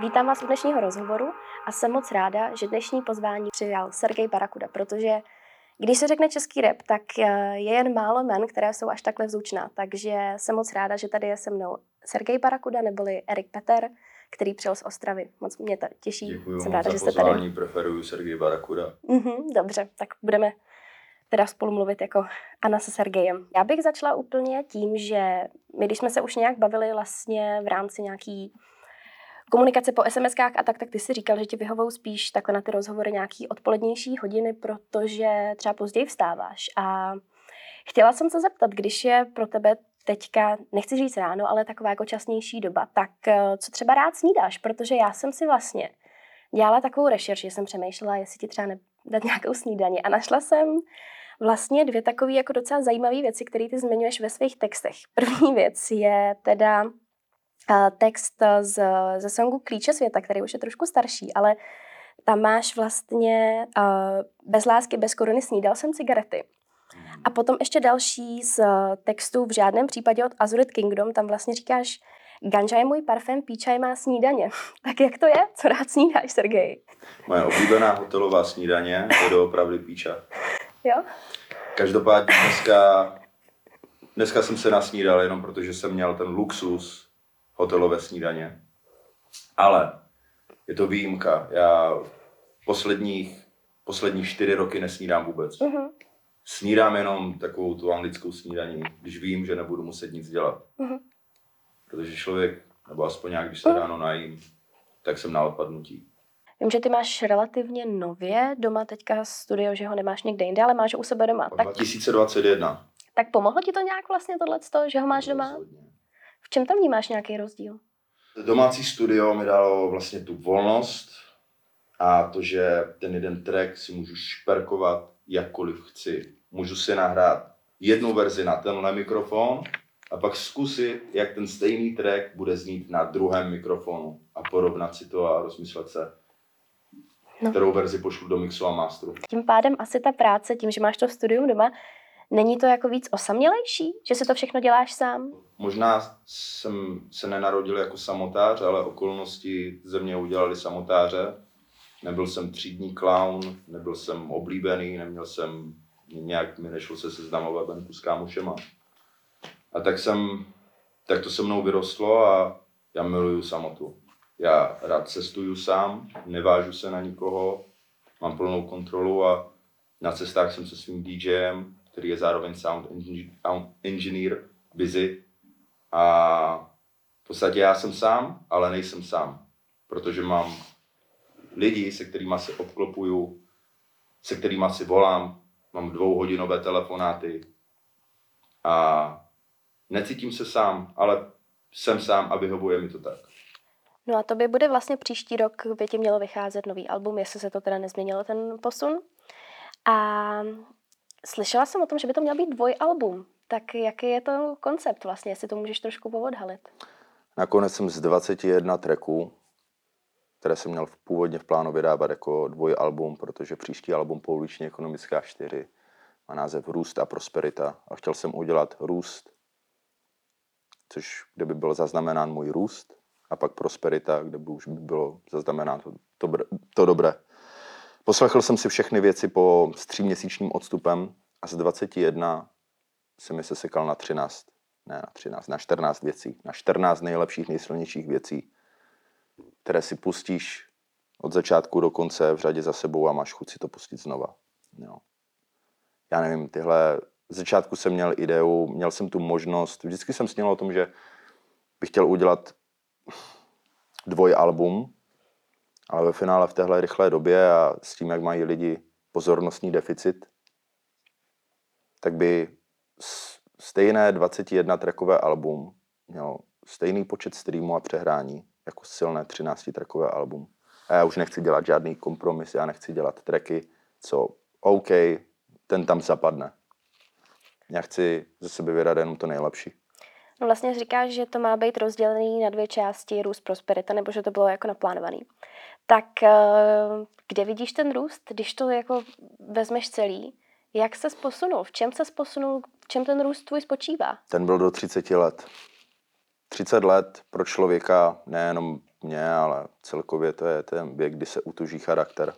Vítám vás u dnešního rozhovoru a jsem moc ráda, že dnešní pozvání přijal Sergej Barakuda, protože když se řekne český rap, tak eh, je jen málo men, které jsou až takhle vzůčná. Takže jsem moc ráda, že tady je se mnou Sergej Barakuda neboli Erik Peter, který přijel z Ostravy. Moc mě to těší. Děkuji jsem moc ráda, za že jste tady. preferuju Sergej Barakuda. Mhm, dobře, tak budeme teda spolu mluvit jako Anna se Sergejem. Já bych začala úplně tím, že my, když jsme se už nějak bavili vlastně v rámci nějaký komunikace po SMSkách a tak, tak ty si říkal, že ti vyhovou spíš takhle na ty rozhovory nějaký odpolednější hodiny, protože třeba později vstáváš. A chtěla jsem se zeptat, když je pro tebe teďka, nechci říct ráno, ale taková jako časnější doba, tak eh, co třeba rád snídáš? Protože já jsem si vlastně dělala takovou rešerši, že jsem přemýšlela, jestli ti třeba ne- dát nějakou snídaní a našla jsem vlastně dvě takové jako docela zajímavé věci, které ty zmiňuješ ve svých textech. První věc je teda eh, text z, ze songu Klíče světa, který už je trošku starší, ale tam máš vlastně uh, bez lásky, bez koruny snídal jsem cigarety. A potom ještě další z eh, textu v žádném případě od Azurit Kingdom, tam vlastně říkáš, Ganja je můj parfém, píča je má snídaně. tak jak to je? Co rád snídáš, Sergej? Moje oblíbená hotelová snídaně je doopravdy píča. Jo? Každopádně dneska, dneska jsem se nasnídal jenom protože jsem měl ten luxus hotelové snídaně. Ale je to výjimka. Já posledních, poslední čtyři roky nesnídám vůbec. Uh-huh. Snídám jenom takovou tu anglickou snídaní, když vím, že nebudu muset nic dělat. Mhm. Protože člověk, nebo aspoň já, když se ráno najím, tak jsem na odpadnutí. Vím, že ty máš relativně nově doma teďka studio, že ho nemáš někde jinde, ale máš ho u sebe doma. Tak, 2021. tak pomohlo ti to nějak vlastně tohleto, že ho máš doma? V čem tam vnímáš nějaký rozdíl? Domácí studio mi dalo vlastně tu volnost a to, že ten jeden track si můžu šperkovat jakkoliv chci. Můžu si nahrát jednu verzi na tenhle mikrofon a pak zkusit, jak ten stejný track bude znít na druhém mikrofonu a porovnat si to a rozmyslet se, No. kterou verzi pošlu do mixu a masteru. Tím pádem asi ta práce, tím, že máš to studium doma, není to jako víc osamělejší? Že si to všechno děláš sám? Možná jsem se nenarodil jako samotář, ale okolnosti ze mě udělali samotáře. Nebyl jsem třídní clown, nebyl jsem oblíbený, neměl jsem, nějak mi nešlo se seznamovat venku s kámošema. A tak jsem, tak to se mnou vyrostlo a já miluju samotu. Já rád cestuju sám, nevážu se na nikoho, mám plnou kontrolu a na cestách jsem se svým DJem, který je zároveň sound engi- sound engineer, busy. A v podstatě já jsem sám, ale nejsem sám, protože mám lidi, se kterými se obklopuju, se kterými si volám, mám dvouhodinové telefonáty a necítím se sám, ale jsem sám a vyhovuje mi to tak. No a tobě bude vlastně příští rok, by ti mělo vycházet nový album, jestli se to teda nezměnilo ten posun. A slyšela jsem o tom, že by to měl být dvojalbum. Tak jaký je to koncept vlastně, jestli to můžeš trošku povodhalit? Nakonec jsem z 21 tracků, které jsem měl původně v plánu vydávat jako dvojalbum, protože příští album Pouliční ekonomická 4 má název Růst a prosperita. A chtěl jsem udělat růst, což kde by byl zaznamenán můj růst, a pak prosperita, kde by už by bylo zaznamenáno to, to, to dobré. Poslechl jsem si všechny věci po s tříměsíčním odstupem a z 21 jsem je sesekal na 13, ne na 13, na 14 věcí, na 14 nejlepších, nejsilnějších věcí, které si pustíš od začátku do konce v řadě za sebou a máš chuť si to pustit znova. Jo. Já nevím, tyhle, z začátku jsem měl ideu, měl jsem tu možnost, vždycky jsem sněl o tom, že bych chtěl udělat dvojalbum, ale ve finále v téhle rychlé době a s tím, jak mají lidi pozornostní deficit, tak by stejné 21 trackové album mělo stejný počet streamů a přehrání jako silné 13 trackové album. A já už nechci dělat žádný kompromis, já nechci dělat tracky, co OK, ten tam zapadne. Já chci ze sebe vydat jenom to nejlepší. No vlastně říkáš, že to má být rozdělený na dvě části, růst, prosperita, nebo že to bylo jako naplánovaný. Tak eh, kde vidíš ten růst, když to jako vezmeš celý? Jak se posunul? V čem se posunul? V čem ten růst tvůj spočívá? Ten byl do 30 let. 30 let pro člověka, nejenom mě, ale celkově to je ten věk, kdy se utuží charakter.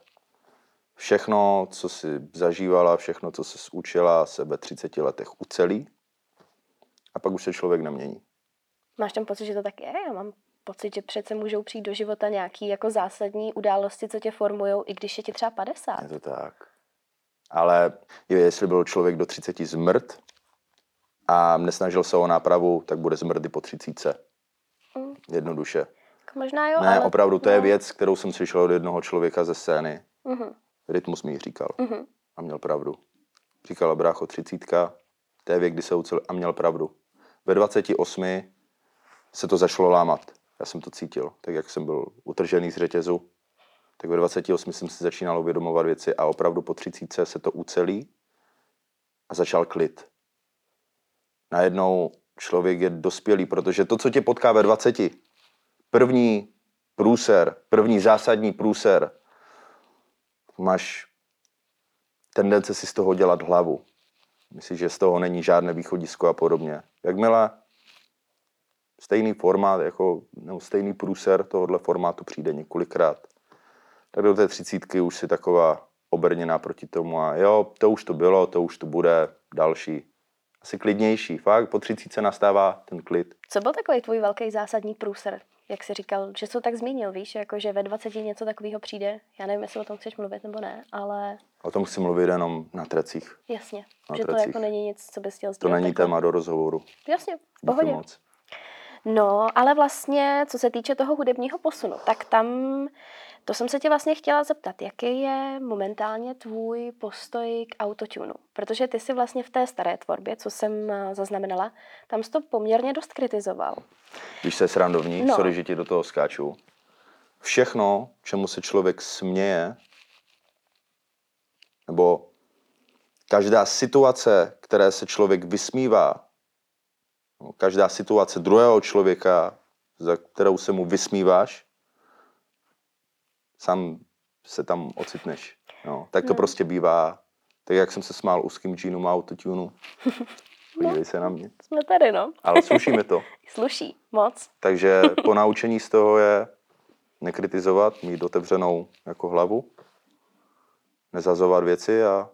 Všechno, co si zažívala, všechno, co se učila, se ve 30 letech ucelí a pak už se člověk nemění. Máš tam pocit, že to tak je? Já mám pocit, že přece můžou přijít do života nějaký jako zásadní události, co tě formují, i když je ti třeba 50. Je to tak. Ale jestli byl člověk do 30 zmrt a nesnažil se o nápravu, tak bude zmrdy po 30. Mm. Jednoduše. Možná jo, Ne, ale... opravdu, to je no. věc, kterou jsem slyšel od jednoho člověka ze scény. Mhm, Rytmus mi ji říkal mhm. a měl pravdu. Říkal brácho třicítka, to je věk, kdy se ucel a měl pravdu. Ve 28 se to začalo lámat. Já jsem to cítil, tak jak jsem byl utržený z řetězu, tak ve 28 jsem si začínal uvědomovat věci a opravdu po 30 se to ucelí a začal klid. Najednou člověk je dospělý, protože to, co tě potká ve 20, první průser, první zásadní průser, máš tendence si z toho dělat hlavu. Myslíš, že z toho není žádné východisko a podobně. Jakmile stejný formát, jako, nebo stejný průser tohohle formátu přijde několikrát, tak do té třicítky už si taková obrněná proti tomu a jo, to už to bylo, to už to bude, další. Asi klidnější, fakt, po třicítce nastává ten klid. Co byl takový tvůj velký zásadní průser? Jak jsi říkal, že to tak zmínil, víš, jako že ve 20 něco takového přijde. Já nevím, jestli o tom chceš mluvit nebo ne, ale O tom chci mluvit jenom na trecích. jasně, Na že to tracích. jako není nic, co bys chtěl To sdílet není takhle. téma do rozhovoru. Jasně, v Díky pohodě. moc. No, ale vlastně, co se týče toho hudebního posunu, tak tam, to jsem se tě vlastně chtěla zeptat, jaký je momentálně tvůj postoj k autotunu? Protože ty si vlastně v té staré tvorbě, co jsem eh, zaznamenala, tam jsi to poměrně dost kritizoval. Když se srandovní, No. sorry, že ti do toho skáču. Všechno, čemu se člověk směje, nebo každá situace, které se člověk vysmívá, každá situace druhého člověka, za kterou se mu vysmíváš, sám se tam ocitneš. No, tak to No. prostě bývá. Tak jak jsem se smál úzkým džínům a autotunu. Podívej se na mě. Jsme tady, no. Ale sluší mi to. Sluší, moc. Takže po naučení z toho je nekritizovat, mít otevřenou jako hlavu, nezazovat věci a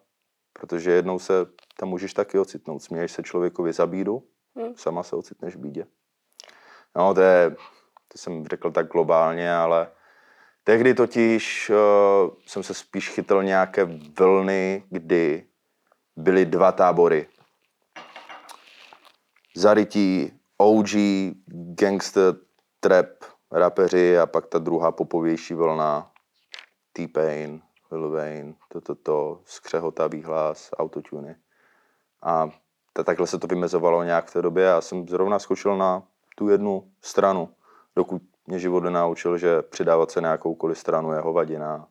protože jednou se tam můžeš taky ocitnout. Směješ se člověkovi za bídu, Hm. sama se ocitneš v bídě. No, to je, to jsem řekl tak globálně, ale tehdy totiž uh, jsem se spíš chytl nějaké vlny, kdy byly dva tábory. Zarytí OG, gangster, trap, rapeři a pak ta druhá popovější vlna T-Pain, Lil Wayne, toto, to, to, skřehotavý hlas, autotuny. A ta, takhle se to vymezovalo nějak v té době já jsem zrovna skočil na tu jednu stranu, dokud mě život nenaučil, že přidávat se na jakoukoliv stranu je hovadina.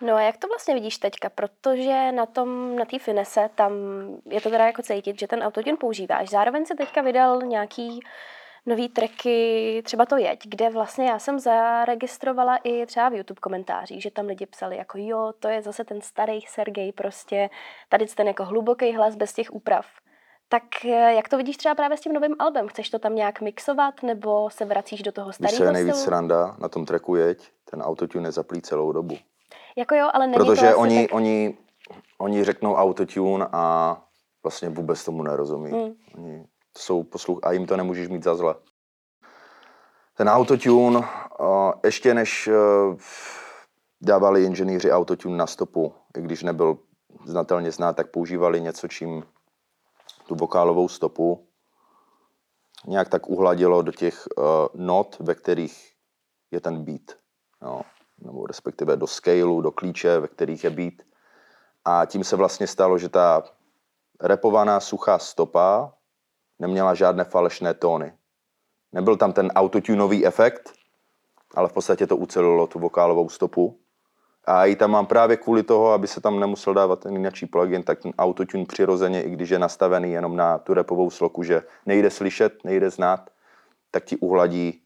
No a jak to vlastně vidíš teďka? Protože na tom, na té finese, tam je to teda jako cítit, že ten autotune používáš. Zároveň se teďka vydal nějaký nový tracky, třeba to jeď, kde vlastně já jsem zaregistrovala i třeba v YouTube komentářích, že tam lidi psali jako jo, to je zase ten starý Sergej prostě, tady ten jako hluboký hlas bez těch úprav. Tak eh, jak to vidíš třeba právě s tím novým albem? Chceš to tam nějak mixovat, nebo se vracíš do toho starého je nejvíc sranda na tom tracku jeď, ten autotune nezaplí celou dobu. Jako jo, ale není to Protože asi oni, tak... oni, oni řeknou autotune a vlastně vůbec tomu nerozumí. Mm. Oni to jsou posluch a jim to nemůžeš mít za zle. Ten autotune, uh, ještě než uh, dávali inženýři autotune na stopu, i když nebyl znatelně znát, tak používali něco, čím tu vokálovou stopu nějak tak uhladilo do těch uh, not, ve kterých je ten beat. Jo. Nebo respektive do scaleu, do klíče, ve kterých je beat. A tím se vlastně stalo, že ta repovaná suchá stopa neměla žádné falešné tóny. Nebyl tam ten autotunový efekt, ale v podstatě to ucelilo tu vokálovou stopu. A i tam mám právě kvůli toho, aby se tam nemusel dávat ten jiný plugin, tak ten autotune přirozeně, i když je nastavený jenom na tu repovou sloku, že nejde slyšet, nejde znát, tak ti uhladí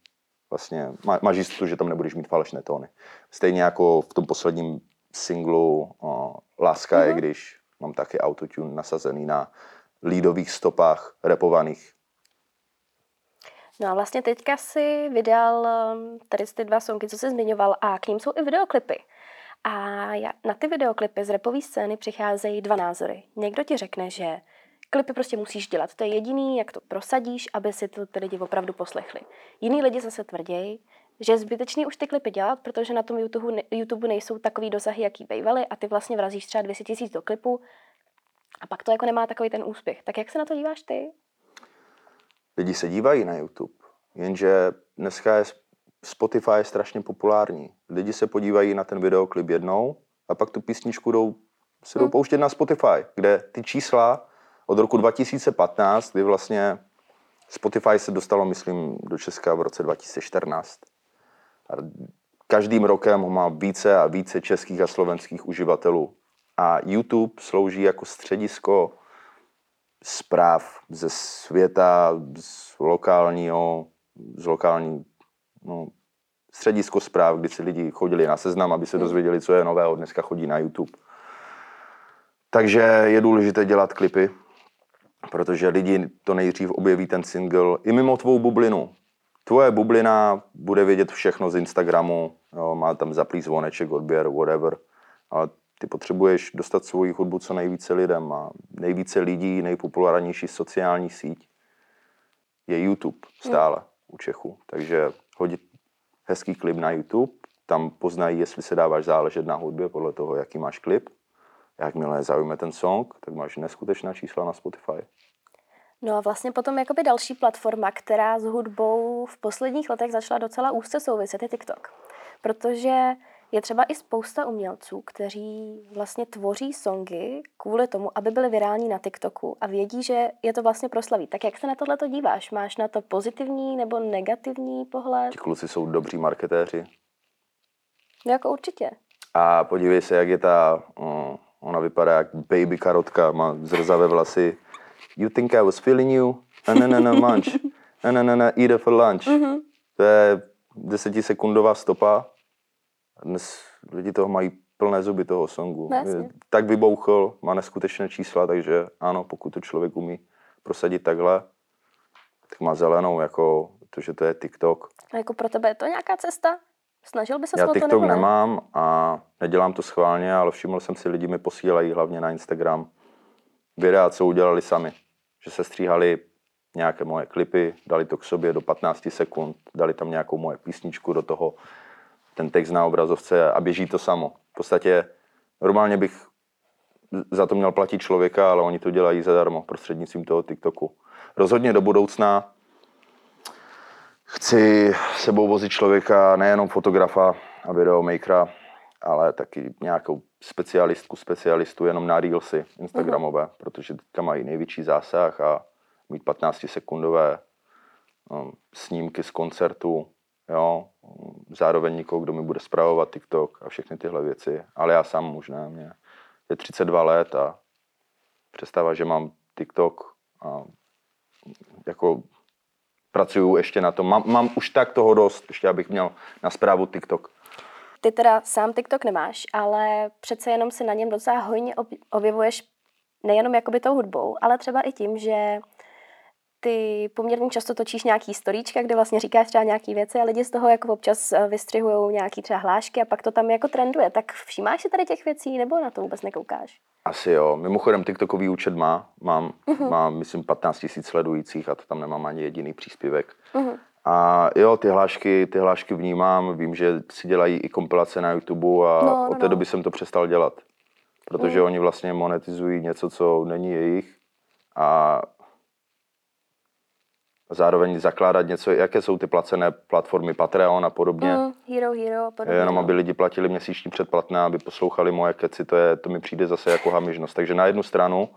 vlastně, má, máš jistotu, že tam nebudeš mít falešné tóny. Stejně jako v tom posledním singlu o, Láska mm-hmm. je, když mám taky autotune nasazený na lídových stopách repovaných. No a vlastně teďka si vydal um, tady ty dva songy, co jsi zmiňoval, a k ním jsou i videoklipy. A na ty videoklipy z repové scény přicházejí dva názory. Někdo ti řekne, že klipy prostě musíš dělat. To je jediný, jak to prosadíš, aby si to ty lidi opravdu poslechli. Jiný lidi zase tvrději, že je zbytečný už ty klipy dělat, protože na tom YouTube, YouTube nejsou takový dosahy, jaký bývaly a ty vlastně vrazíš třeba 200 tisíc do klipu a pak to jako nemá takový ten úspěch. Tak jak se na to díváš ty? Lidi se dívají na YouTube, jenže dneska je Spotify je strašně populární. Lidi se podívají na ten videoklip jednou a pak tu písničku jdou, se jdou hmm. pouštět na Spotify, kde ty čísla od roku 2015, kdy vlastně Spotify se dostalo, myslím, do Česka v roce 2014. A každým rokem ho má více a více českých a slovenských uživatelů. A YouTube slouží jako středisko zpráv ze světa, z lokálního, z lokální, no, středisko zpráv, kdy si lidi chodili na seznam, aby se hmm. dozvěděli, co je nového, dneska chodí na YouTube. Takže je důležité dělat klipy, protože lidi to nejdřív objeví ten single i mimo tvou bublinu. Tvoje bublina bude vědět všechno z Instagramu, jo, má tam zaplý zvoneček, odběr, whatever. Ale ty potřebuješ dostat svoji hudbu co nejvíce lidem a nejvíce lidí, nejpopulárnější sociální síť je YouTube stále u Čechů. Takže hodit hezký klip na YouTube, tam poznají, jestli se dáváš záležet na hudbě podle toho, jaký máš klip. Jakmile zaujme ten song, tak máš neskutečná čísla na Spotify. No a vlastně potom jakoby další platforma, která s hudbou v posledních letech začala docela úzce souviset, je TikTok. Protože je třeba i spousta umělců, kteří vlastně tvoří songy kvůli tomu, aby byly virální na TikToku a vědí, že je to vlastně proslaví. Tak jak se na tohle to díváš? Máš na to pozitivní nebo negativní pohled? Ti kluci jsou dobří marketéři. No jako určitě. A podívej se, jak je ta, uh, ona vypadá jak baby karotka, má zrzavé vlasy. You think I was feeling you? Na na na na munch. Na na na na eat it for lunch. Mm-hmm. To je desetisekundová stopa dnes lidi toho mají plné zuby toho songu. Vlastně. Tak vybouchl, má neskutečné čísla, takže ano, pokud to člověk umí prosadit takhle, tak má zelenou, jako to, že to je TikTok. A jako pro tebe je to nějaká cesta? Snažil by se Já to TikTok nebo ne? nemám a nedělám to schválně, ale všiml jsem si, lidi mi posílají hlavně na Instagram videa, co udělali sami. Že se stříhali nějaké moje klipy, dali to k sobě do 15 sekund, dali tam nějakou moje písničku do toho, ten text na obrazovce a běží to samo. V podstatě normálně bych za to měl platit člověka, ale oni to dělají zadarmo prostřednictvím toho TikToku. Rozhodně do budoucna chci sebou vozit člověka, nejenom fotografa a videomakera, ale taky nějakou specialistku, specialistu jenom na Reelsy Instagramové, uh-huh. protože teďka mají největší zásah a mít 15 sekundové um, snímky z koncertu, jo, zároveň někoho, kdo mi bude zpravovat TikTok a všechny tyhle věci, ale já sám ne, mě je 32 let a představa, že mám TikTok a jako pracuju ještě na tom. Mám, mám už tak toho dost, ještě abych měl na zprávu TikTok. Ty teda sám TikTok nemáš, ale přece jenom si na něm docela hojně objevuješ nejenom jakoby tou hudbou, ale třeba i tím, že ty poměrně často točíš nějaký storíčka, kde vlastně říkáš třeba nějaký věci a lidi z toho jako občas eh, vystřihují nějaký třeba hlášky a pak to tam jako trenduje. Tak všímáš si tady těch věcí nebo na to vůbec nekoukáš? Asi jo. Mimochodem TikTokový účet má, mám, uh-huh. mám myslím 15 tisíc sledujících a to tam nemám ani jediný příspěvek. Uh-huh. A jo, ty hlášky, ty hlášky vnímám, vím, že si dělají i kompilace na YouTube a no, no, od té no. doby jsem to přestal dělat. Protože uh-huh. oni vlastně monetizují něco, co není jejich a zároveň zakládat něco, jaké jsou ty placené platformy Patreon a podobně. Mm, hero, Hero a podobně. Jenom aby lidi platili měsíční předplatné, aby poslouchali moje keci, to, je, to mi přijde zase jako hamižnost. Takže na jednu stranu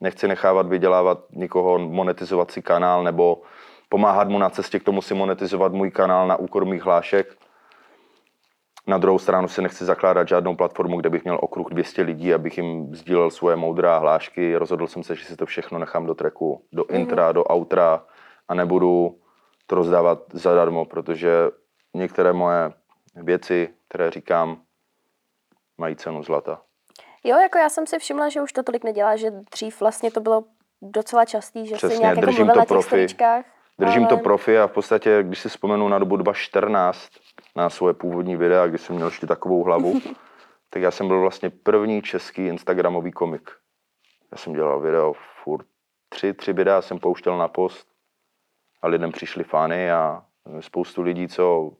nechci nechávat vydělávat nikoho, monetizovat si kanál nebo pomáhat mu na cestě k tomu si monetizovat můj kanál na úkor mých hlášek. Na druhou stranu si nechci zakládat žádnou platformu, kde bych měl okruh 200 lidí, abych jim sdílel svoje moudré hlášky. Rozhodl jsem se, že si to všechno nechám do treku, do intra, mm-hmm. do outra, a nebudu to rozdávat zadarmo, protože některé moje věci, které říkám, mají cenu zlata. Jo, jako já jsem si všimla, že už to tolik nedělá, že dřív vlastně to bylo docela častý, že Přesně, si nějak jako mluvil to na těch profi, Držím to Ale- profi a v podstatě, když si vzpomenu na dobu 2014, na svoje původní videa, kdy jsem měl ještě takovou hlavu, tak já jsem byl vlastně první český instagramový komik. Já jsem dělal video furt, tři, tři videa jsem pouštěl na post a lidem přišli fany a spoustu lidí, co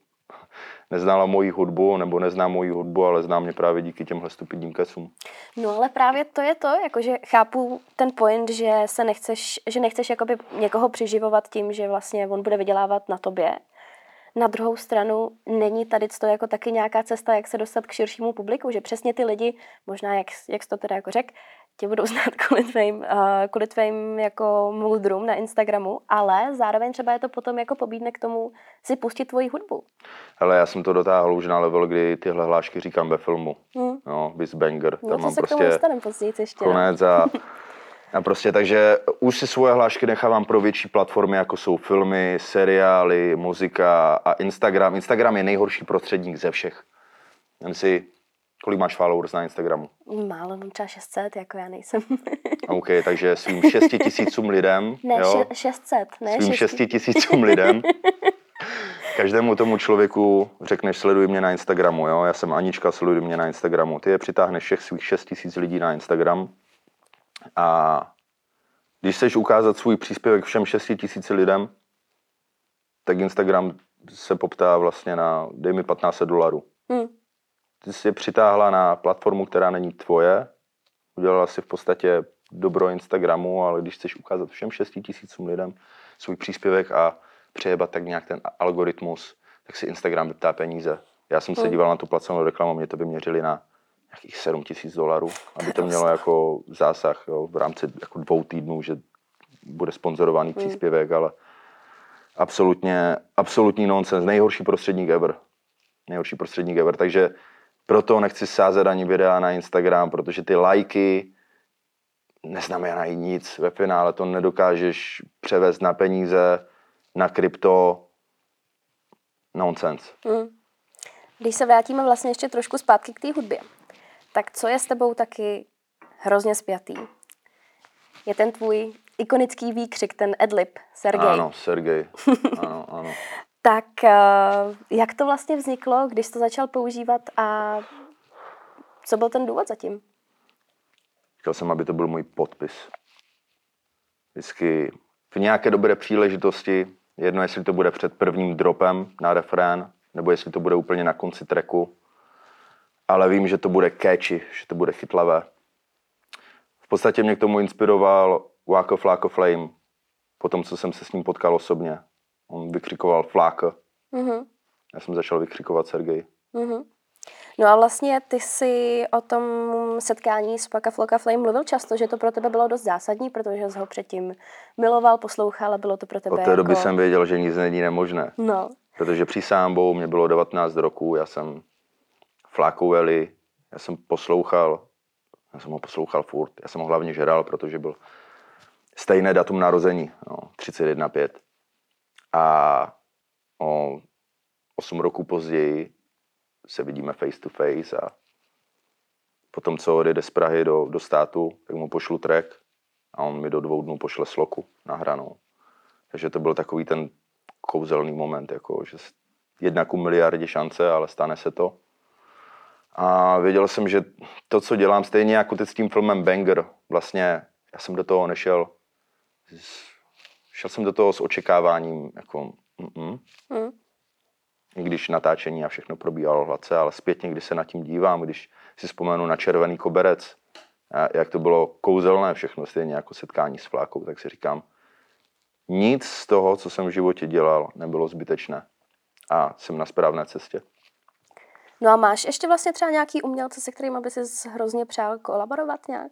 neznala moji hudbu, nebo nezná moji hudbu, ale zná mě právě díky těmhle stupidním kecům. No ale právě to je to, jakože chápu ten point, že se nechceš, že nechceš jakoby někoho přiživovat tím, že vlastně on bude vydělávat na tobě. Na druhou stranu není tady to jako taky nějaká cesta, jak se dostat k širšímu publiku, že přesně ty lidi, možná jak, jak jsi to teda jako řek, tě budou znát kvůli tvým, uh, kvůli tvým jako moudrům na Instagramu, ale zároveň třeba je to potom jako pobídne k tomu si pustit tvoji hudbu. Ale já jsem to dotáhl už na level, kdy tyhle hlášky říkám ve filmu. Hm. No, Biz Banger. No Tam mám se k tomu prostě později ještě. no. konec a, a prostě takže už si svoje hlášky nechávám pro větší platformy, jako jsou filmy, seriály, muzika a Instagram. Instagram je nejhorší prostředník ze všech. Jen si, kolik máš followers na Instagramu? Málo, mám třeba 600, jako já nejsem. OK, takže svým 6 tisícům lidem, Ne, jo, še, 600, ne svým 6 tisícům lidem, každému tomu člověku řekneš, sleduj mě na Instagramu, jo, já jsem Anička, sleduj mě na Instagramu. Ty je přitáhneš všech svých 6 tisíc lidí na Instagram a když chceš ukázat svůj příspěvek všem 6 tisíci lidem, tak Instagram se poptá vlastně na, dej mi 15 dolarů. Hm. Ty jsi je přitáhla na platformu, která není tvoje, udělala si v podstatě dobro Instagramu, ale když chceš ukázat všem 6 tisícům lidem svůj příspěvek a přejebat tak nějak ten algoritmus, tak si Instagram vyptá peníze. Já jsem se Hmm. díval na tu placenou reklamu, mě to vyměřili na nějakých 7 tisíc dolarů, aby to mělo jako zásah jo, v rámci jako dvou týdnů, že bude sponzorovaný Hmm. příspěvek, ale absolutně, absolutní nonsens, nejhorší prostředník ever. Nejhorší prostředník ever, takže proto nechci sázet ani videa na Instagram, protože ty lajky neznamenají nic. Ve finále to nedokážeš převést na peníze, na krypto. Nonsense. Hm. Když se vrátíme vlastně ještě trošku zpátky k té hudbě, tak co je s tebou taky hrozně spjatý? Je ten tvůj ikonický výkřik, ten adlib, Sergej. Ano, Sergej. Ano, ano. Tak eh, jak to vlastně vzniklo, když to začal používat a co byl ten důvod zatím? Chtěl jsem, aby to byl můj podpis. Vždycky v nějaké dobré příležitosti, jedno jestli to bude před prvním dropem na refrén, nebo jestli to bude úplně na konci tracku, ale vím, že to bude catchy, že to bude chytlavé. V podstatě mě k tomu inspiroval Flock of Flame, po tom, co jsem se s ním potkal osobně. On vykřikoval Flák, Mhm. já jsem začal vykřikovat Sergej. Mhm. No a vlastně ty jsi o tom setkání s Paka Floka Flame mluvil často, že to pro tebe bylo dost zásadní, protože jsi ho předtím miloval, poslouchal a bylo to pro tebe Od té doby jako... jsem věděl, že nic není nemožné. No, Protože přísahám Bohu, mě bylo 19 roků, já jsem flákou Eli, já jsem poslouchal, já jsem ho poslouchal furt, já jsem ho hlavně žeral, protože byl stejné datum narození, no, 31.5. A o 8 roků později se vidíme face to face a potom, co odjede z Prahy do, do státu, tak mu pošlu track a on mi do dvou dnů pošle sloku nahranou. Takže to byl takový ten kouzelný moment, jako, že jedna ku miliardě šance, ale stane se to. A věděl jsem, že to, co dělám, stejně jako teď s tím filmem Banger, vlastně já jsem do toho nešel, s- šel jsem do toho s očekáváním, jako, mm hm. i když natáčení a všechno probíhalo hladce, ale zpětně, když se nad tím dívám, když si vzpomenu na červený koberec, a jak to bylo kouzelné všechno, stejně jako setkání s flákou, tak si říkám, nic z toho, co jsem v životě dělal, nebylo zbytečné. A jsem na správné cestě. no a máš ještě vlastně třeba nějaký umělce, se kterými by si hrozně přál kolaborovat nějak?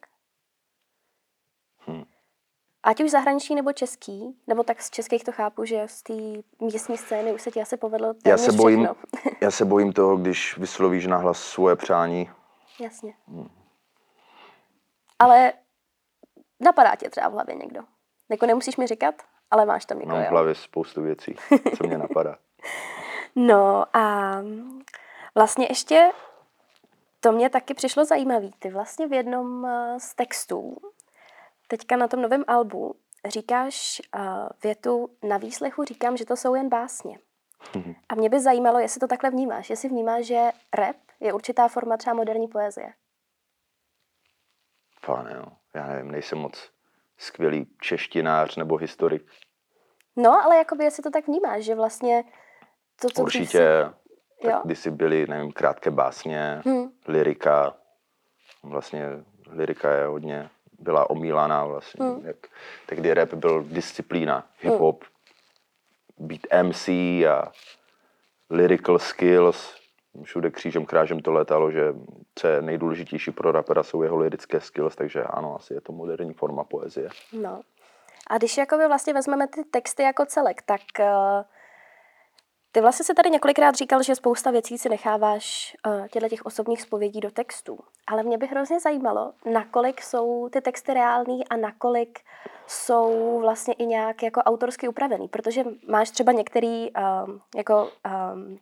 Ať už zahraniční nebo český, nebo tak z českých to chápu, že z té místní scény už se ti asi povedlo Já se, bojím, všechno. já se bojím toho, když vyslovíš nahlas svoje přání. Jasně. Ale napadá tě třeba v hlavě někdo. Jako nemusíš mi říkat, ale máš tam někoho, Mám v hlavě spoustu věcí, co mě napadá. No a vlastně ještě to mě taky přišlo zajímavý. Ty vlastně v jednom z textů, teďka na tom novém albu, říkáš uh, větu na výslechu říkám, že to jsou jen básně. Mhm. A mě by zajímalo, jestli to takhle vnímáš. Jestli vnímáš, že rap je určitá forma třeba moderní poezie. Pane, jo. Já nevím, nejsem moc skvělý češtinář nebo historik. No, ale jakoby jestli to tak vnímáš, že vlastně to, co Určitě, Si... tak Jo. kdysi byly, nevím, krátké básně, Hm. lyrika, vlastně lyrika je hodně, byla omílaná vlastně, Hmm. jak, tehdy rap byl disciplína, hip-hop, být MC a lyrical skills, všude křížem krážem to letalo, že co je nejdůležitější pro rapera jsou jeho lyrické skills, takže ano, asi je to moderní forma poezie. No. A když jakoby vlastně vezmeme ty texty jako celek, tak uh, ty vlastně si tady několikrát říkal, že spousta věcí si necháváš uh, těch osobních zpovědí do textů. Ale mě by hrozně zajímalo, nakolik jsou ty texty reální a nakolik jsou vlastně i nějak jako autorsky upravený. Protože máš třeba některý um, jako um,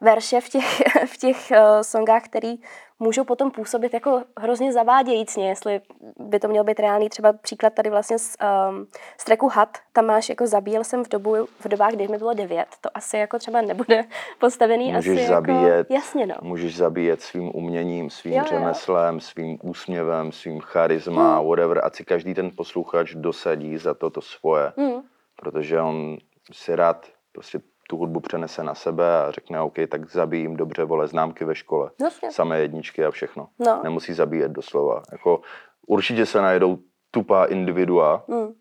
verše v těch, v těch uh, songách, který můžou potom působit jako hrozně zavádějícně, jestli by to měl být reálný. Třeba příklad tady vlastně z, um, z tracku Hat, tam máš jako zabíjel jsem v, dobu, v dobách, kdy mi bylo devět. To asi jako třeba nebude postavený Můžeš asi zabíjet, jako... Jasně no. můžeš zabíjet svým uměním, svým Jo, jo. řemeslem, svým úsměvem, svým charisma, Hmm. whatever, ať si každý ten posluchač dosadí za to to svoje, Hmm. protože on si rád prostě tu hudbu přenese na sebe a řekne, OK, tak zabijím dobře, vole, známky ve škole, Jasně. samé jedničky a všechno. No. Nemusí zabíjet doslova. Jako, určitě se najdou tupá individua, Hmm.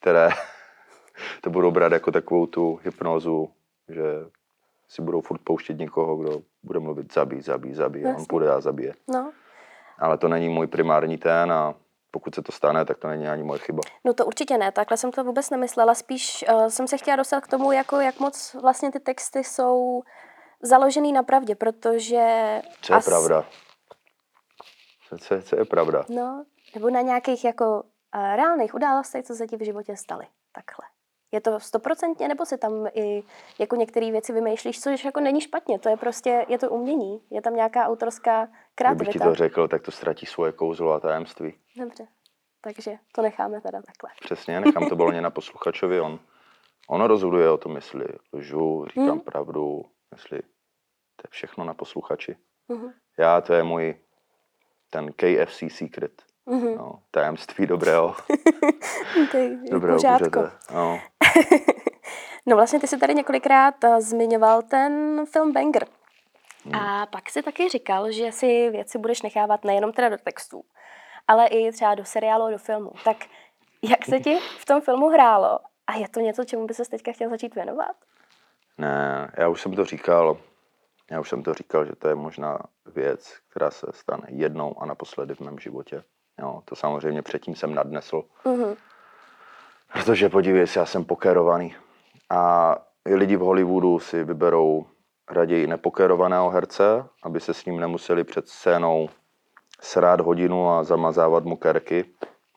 které to budou brát jako takovou tu hypnozu, že si budou furt pouštět někoho, kdo bude mluvit zabij, zabij, zabij, a on Jasně. půjde a zabije. No. Ale to není můj primární ten a pokud se to stane, tak to není ani moje chyba. No to určitě ne, takhle jsem to vůbec nemyslela. Spíš uh, jsem se chtěla dostat k tomu, jako jak moc vlastně ty texty jsou založený na pravdě, protože... Co je as- pravda? Co, co, co je pravda? No, nebo na nějakých jako uh, reálných událostech, co se ti v životě staly. Takhle. Je to stoprocentně, nebo si tam i jako některé věci vymýšlíš, což jako není špatně, to je prostě, je to umění, je tam nějaká autorská Kdybych ti kreativita. to řekl, tak to ztratí svoje kouzlo a tajemství. Dobře, takže to necháme teda takhle. Přesně, nechám to volně na posluchačovi. On, on rozhoduje o tom, jestli lžu, říkám Hmm. pravdu, jestli to je všechno na posluchači. Mhm. Já, to je můj ten KFC secret. Mhm. No, tajemství dobrého, dobrého kuřete. No, No vlastně ty jsi tady několikrát uh, zmiňoval ten film Banger. A pak si taky říkal, že si věci budeš nechávat nejenom teda do textů, ale i třeba do seriálu a do filmu. Tak jak se ti v tom filmu hrálo? A je to něco, čemu by se teďka chtěl začít věnovat? ne, já už jsem to říkal, já už jsem to říkal, že to je možná věc, která se stane jednou a naposledy v mém životě. Jo, to samozřejmě předtím jsem nadnesl, Mhm. Protože podívej se, já jsem pokerovaný. A i lidi v Hollywoodu si vyberou raději nepokerovaného herce, aby se s ním nemuseli před scénou srát hodinu a zamazávat mu kerky,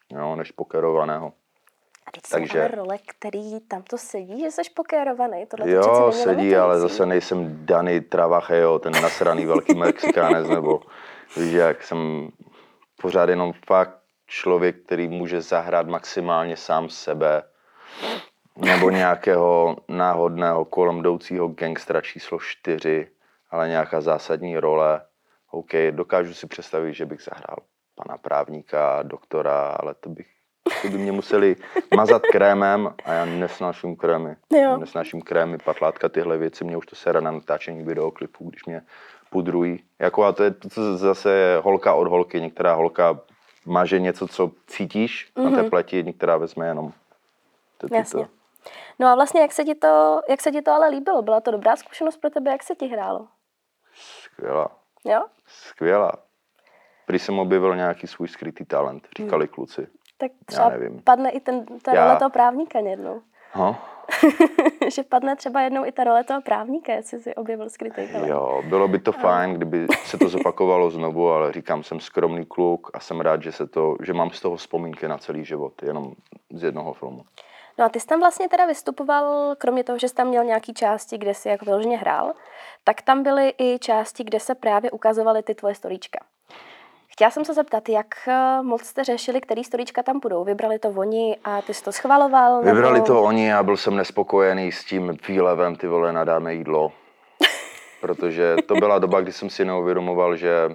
jo, než pokerovaného. A teď Takže- ale role, který tam to sedí, že jsi pokérovaný. Tohle to Jo, není sedí, ale zase nejsem Danny Travachejo, ten nasraný velký Mexikánec, nebo víš, jak jsem pořád jenom fakt člověk, který může zahrát maximálně sám sebe, nebo nějakého náhodného kolem jdoucího gangstra číslo 4, ale nějaká zásadní role. OK, dokážu si představit, že bych zahrál pana právníka, doktora, ale to bych to by mě museli mazat krémem a já nesnáším krémy. Jo. Nesnáším krémy, patlátka, tyhle věci, mě už to sere na natáčení videoklipů, když mě pudrují. Jako a to je to, co zase je holka od holky, některá holka maže něco, co cítíš mm-hmm. na té pleti, některá vezme jenom to, Jasně. to. No a vlastně, jak se, ti to, jak se ti to ale líbilo? Byla to dobrá zkušenost pro tebe? Jak se ti hrálo? Skvělá, Jo? skvělá. Prý jsem objevil nějaký svůj skrytý talent, říkali kluci. Tak třeba nevím. padne i ten, ta Já- role toho právníka jednou. Ho? že padne třeba jednou i ta role toho právníka, jestli si objevil skrytý talent. Jo, bylo by to fajn, kdyby se to zopakovalo znovu, ale říkám, jsem skromný kluk a jsem rád, že, se to, že mám z toho vzpomínky na celý život, jenom z jednoho filmu. No a ty jsi tam vlastně teda vystupoval, kromě toho, že jsi tam měl nějaký části, kde jsi jako vyloženě hrál, tak tam byly i části, kde se právě ukazovaly ty tvoje storíčka. Chtěla jsem se zeptat, jak eh, moc jste řešili, který storička tam budou? Vybrali to oni a ty jsi to schvaloval? Vybrali nebo... to oni a byl jsem nespokojený s tím výlevem, ty vole, nadáme jídlo. Protože to byla doba, kdy jsem si neuvědomoval, že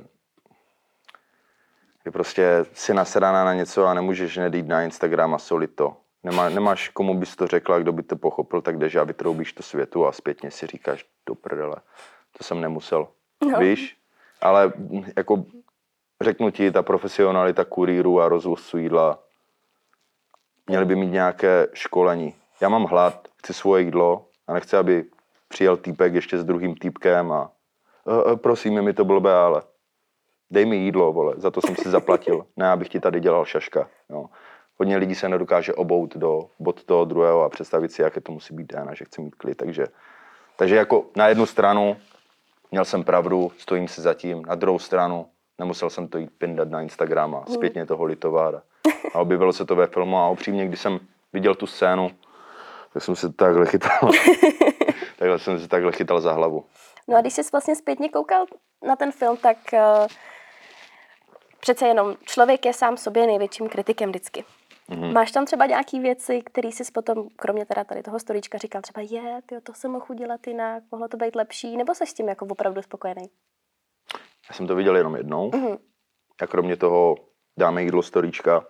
kdy prostě si nasraná na něco a nemůžeš nedít na Instagram a solit to. Nemá, nemáš komu bys to řekla, kdo by to pochopil, tak jdeš a vytroubíš to světu a zpětně si říkáš do prdele. To jsem nemusel. No. Víš? Ale jako řeknu ti, ta profesionalita kurýru a rozvozců jídla měli by mít nějaké školení. Já mám hlad, chci svoje jídlo a nechci, aby přijel týpek ještě s druhým týpkem a e, e, prosím, je mi to blbé, ale dej mi jídlo, vole, za to jsem si zaplatil. Ne, abych ti tady dělal šaška. Jo. Hodně lidí se nedokáže obout do bod toho druhého a představit si, jaké to musí být den a že chce mít klid. Takže, takže jako na jednu stranu měl jsem pravdu, stojím si za tím, na druhou stranu nemusel jsem to jít pindat na Instagram a zpětně toho litovat. A, objevilo se to ve filmu a upřímně, když jsem viděl tu scénu, tak jsem se takhle chytal. takhle jsem se takhle chytal za hlavu. No a když jsi vlastně zpětně koukal na ten film, tak uh, přece jenom člověk je sám sobě největším kritikem vždycky. Mm-hmm. Máš tam třeba nějaké věci, které jsi potom, kromě teda tady toho storička, říkal třeba je, tyjo, to jsem mohl udělat jinak, mohlo to být lepší, nebo jsi s tím jako opravdu spokojený? Já jsem to viděl jenom jednou. Mm-hmm. A kromě toho dáme jídlo storíčka,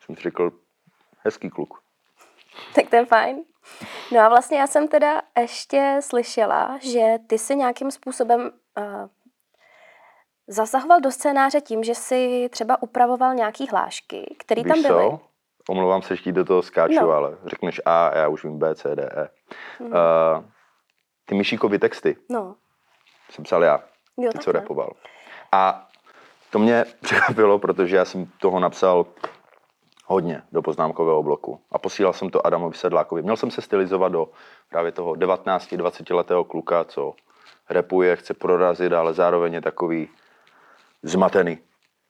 jsem si řekl, hezký kluk. Tak to je fajn. No a vlastně já jsem teda ještě slyšela, že ty si nějakým způsobem uh, zasahoval do scénáře tím, že si třeba upravoval nějaký hlášky, které tam byly. Co? Omlouvám se, že do toho skáču, no. ale řekneš A, já už vím B, C, D, E. Mm. Uh, ty Myšíkovy texty no. jsem psal já, jo, ty, co repoval. A to mě překvapilo, protože já jsem toho napsal hodně do poznámkového bloku. A posílal jsem to Adamovi Sedlákovi. Měl jsem se stylizovat do právě toho 19-20 letého kluka, co repuje, chce prorazit, ale zároveň je takový zmatený.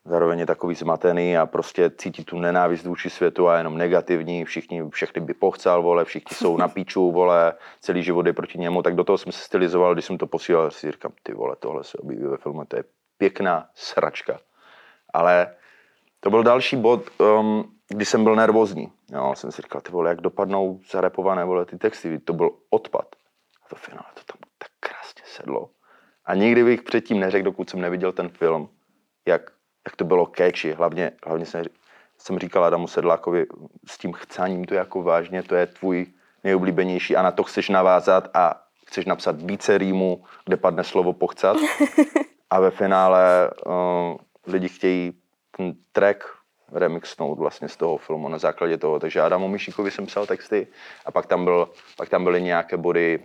Zároveň je takový zmatený a prostě cítí tu nenávist vůči světu a jenom negativní, všichni, všechny by pochcel, vole, všichni jsou na píču, vole, celý život je proti němu, tak do toho jsem se stylizoval, když jsem to posílal, si říkám, ty vole, tohle se objeví ve filmu, to je pěkná sračka. Ale to byl další bod, um, kdy jsem byl nervózní. Jo, jsem si říkal, ty vole, jak dopadnou zarepované vole, ty texty, to byl odpad. A to finále to tam tak krásně sedlo. A nikdy bych předtím neřekl, dokud jsem neviděl ten film, jak, jak to bylo catchy. Hlavně, hlavně jsem, jsem říkal Adamu Sedlákovi, s tím chcáním to je jako vážně, to je tvůj nejoblíbenější a na to chceš navázat a chceš napsat více rýmu, kde padne slovo pochcat. A ve finále uh, lidi chtějí ten track remixnout vlastně z toho filmu na základě toho. Takže Adamu Mišíkovi jsem psal texty a pak tam, byl, pak tam byly nějaké body,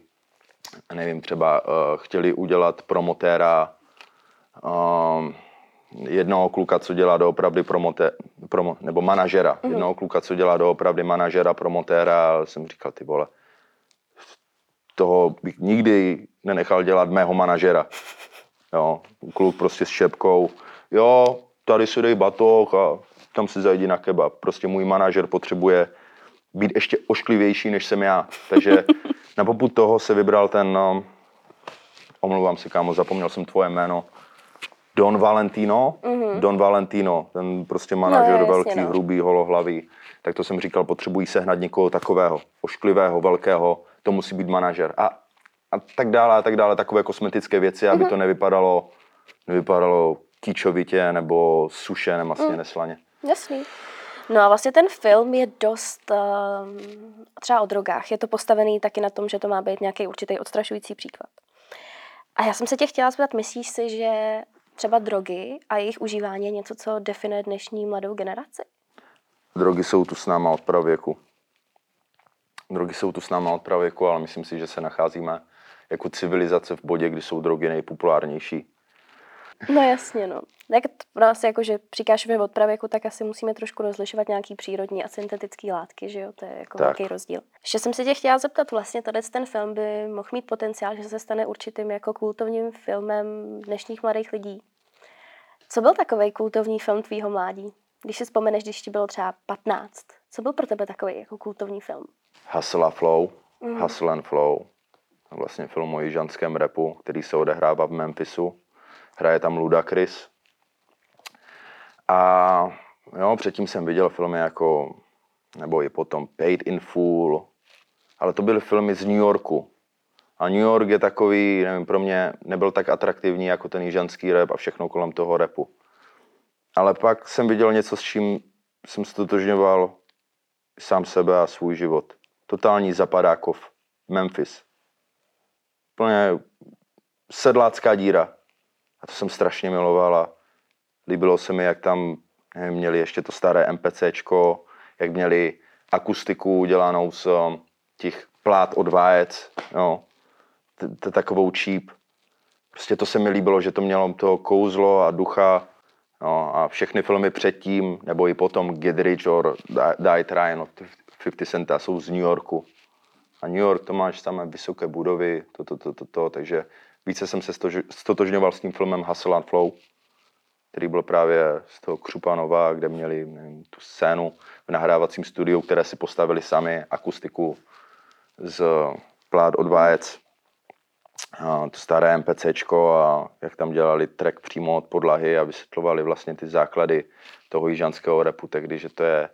nevím, třeba uh, chtěli udělat promotéra uh, jednoho kluka, co dělá doopravdy promoté, promo, nebo manažera, mm-hmm. jednoho kluka, co dělá doopravdy manažera, promotéra a jsem říkal, ty vole, toho bych nikdy nenechal dělat mého manažera. Jo, kluk prostě s šepkou, jo, tady si dej batoh a tam si zajdi na kebab. Prostě můj manažer potřebuje být ještě ošklivější, než jsem já. Takže na poput toho se vybral ten, no, omlouvám se kámo, zapomněl jsem tvoje jméno, Don Valentino, mm-hmm. Don Valentino, ten prostě manažer no, velký, no. hrubý, holohlavý. Tak to jsem říkal, potřebují sehnat někoho takového, ošklivého, velkého, to musí být manažer. A, a tak dále, a tak dále, takové kosmetické věci, aby mm-hmm. to nevypadalo, nevypadalo kýčovitě nebo suše, masně, mm. neslaně. Jasný. No a vlastně ten film je dost uh, třeba o drogách. Je to postavený taky na tom, že to má být nějaký určitý odstrašující příklad. A já jsem se tě chtěla zeptat, myslíš si, že třeba drogy a jejich užívání je něco, co definuje dnešní mladou generaci? Drogy jsou tu s náma od pravěku. Drogy jsou tu s náma od pravěku, ale myslím si, že se nacházíme jako civilizace v bodě, kdy jsou drogy nejpopulárnější. No jasně, no. Tak pro nás jako, že při kášově od pravěku, tak asi musíme trošku rozlišovat nějaký přírodní a syntetické látky, že jo, to je jako tak. velký rozdíl. Ještě jsem se tě chtěla zeptat, vlastně tady ten film by mohl mít potenciál, že se stane určitým jako kultovním filmem dnešních mladých lidí. Co byl takový kultovní film tvýho mládí? Když si vzpomeneš, když ti bylo třeba 15, co byl pro tebe takový jako kultovní film? Hustle a Flow, mm. Hustle and Flow, vlastně film o jižanském repu, který se odehrává v Memphisu Hraje tam Ludacris. A jo, předtím jsem viděl filmy jako, nebo i potom Paid in Full, ale to byly filmy z New Yorku. A New York je takový, nevím, pro mě nebyl tak atraktivní jako ten jižanský rap a všechno kolem toho repu. Ale pak jsem viděl něco, s čím jsem stotožňoval sám sebe a svůj život. Totální zapadákov. Memphis. Plně sedlácká díra. A to jsem strašně miloval a líbilo se mi, jak tam nevím, měli ještě to staré MPCčko, jak měli akustiku udělanou z um, těch plát od vájec, no, takovou cheap. Prostě to se mi líbilo, že to mělo to kouzlo a ducha no, a všechny filmy předtím, nebo i potom Get Rich or Die Trying od 50 Centa jsou z New Yorku. A New York to máš samé vysoké budovy, to, to, to, to, to, takže více jsem se stotožňoval s tím filmem Hustle and Flow, který byl právě z toho Křupanova, kde měli nevím, tu scénu v nahrávacím studiu, které si postavili sami, akustiku z plát od vájec, a to staré MPCčko a jak tam dělali track přímo od podlahy a vysvětlovali vlastně ty základy toho jižanského repu, tehdy, že to je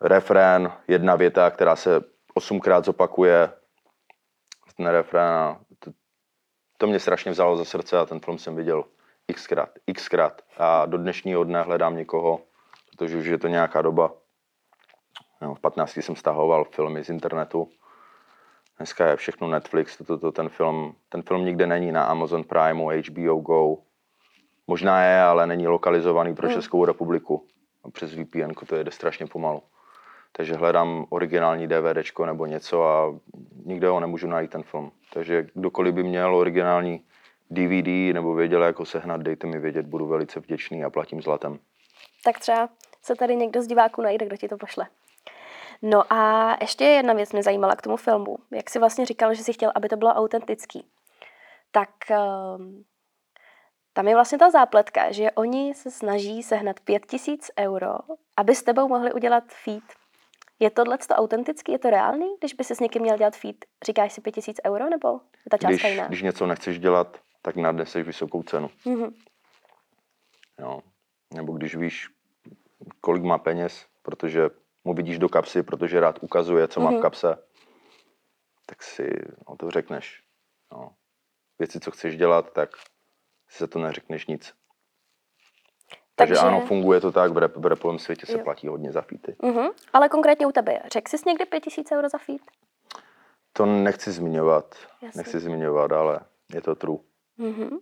refrén, jedna věta, která se osmkrát zopakuje, ten refrén a to, mě strašně vzalo za srdce a ten film jsem viděl xkrát, xkrát a do dnešního dne hledám někoho, protože už je to nějaká doba. No, v 15 jsem stahoval filmy z internetu. Dneska je všechno Netflix, to, to, to, ten, film, ten film nikde není na Amazon Prime, HBO Go. Možná je, ale není lokalizovaný pro hmm. Českou republiku. Přes VPN to jede strašně pomalu. Takže hledám originální DVDčko nebo něco a nikde ho nemůžu najít ten film. Takže kdokoliv by měl originální DVD nebo věděl, jak ho sehnat, dejte mi vědět, budu velice vděčný a platím zlatem. Tak třeba se tady někdo z diváků najde, kdo ti to pošle. No a ještě jedna věc mě zajímala k tomu filmu. Jak jsi vlastně říkal, že jsi chtěl, aby to bylo autentický. Tak um, tam je vlastně ta zápletka, že oni se snaží sehnat 5000 euro, aby s tebou mohli udělat feed. Je tohle to autentický, je to reálný, když by si s někým měl dělat feed? Říkáš si 5000 euro, nebo je ta částka když, jiná? Když něco nechceš dělat, tak nadneseš vysokou cenu. Mm-hmm. Jo. Nebo když víš, kolik má peněz, protože mu vidíš do kapsy, protože rád ukazuje, co má mm-hmm. v mhm. kapse, tak si no, to řekneš. No. Věci, co chceš dělat, tak si za to neřekneš nic. Takže, Takže ano, funguje to tak, v, rap, v rapovém světě se jo. platí hodně za feety. Mm-hmm. Ale konkrétně u tebe, řekl jsi někdy 5000 euro za feed? To nechci zmiňovat, Jasně. nechci zmiňovat, ale je to true. Mm-hmm.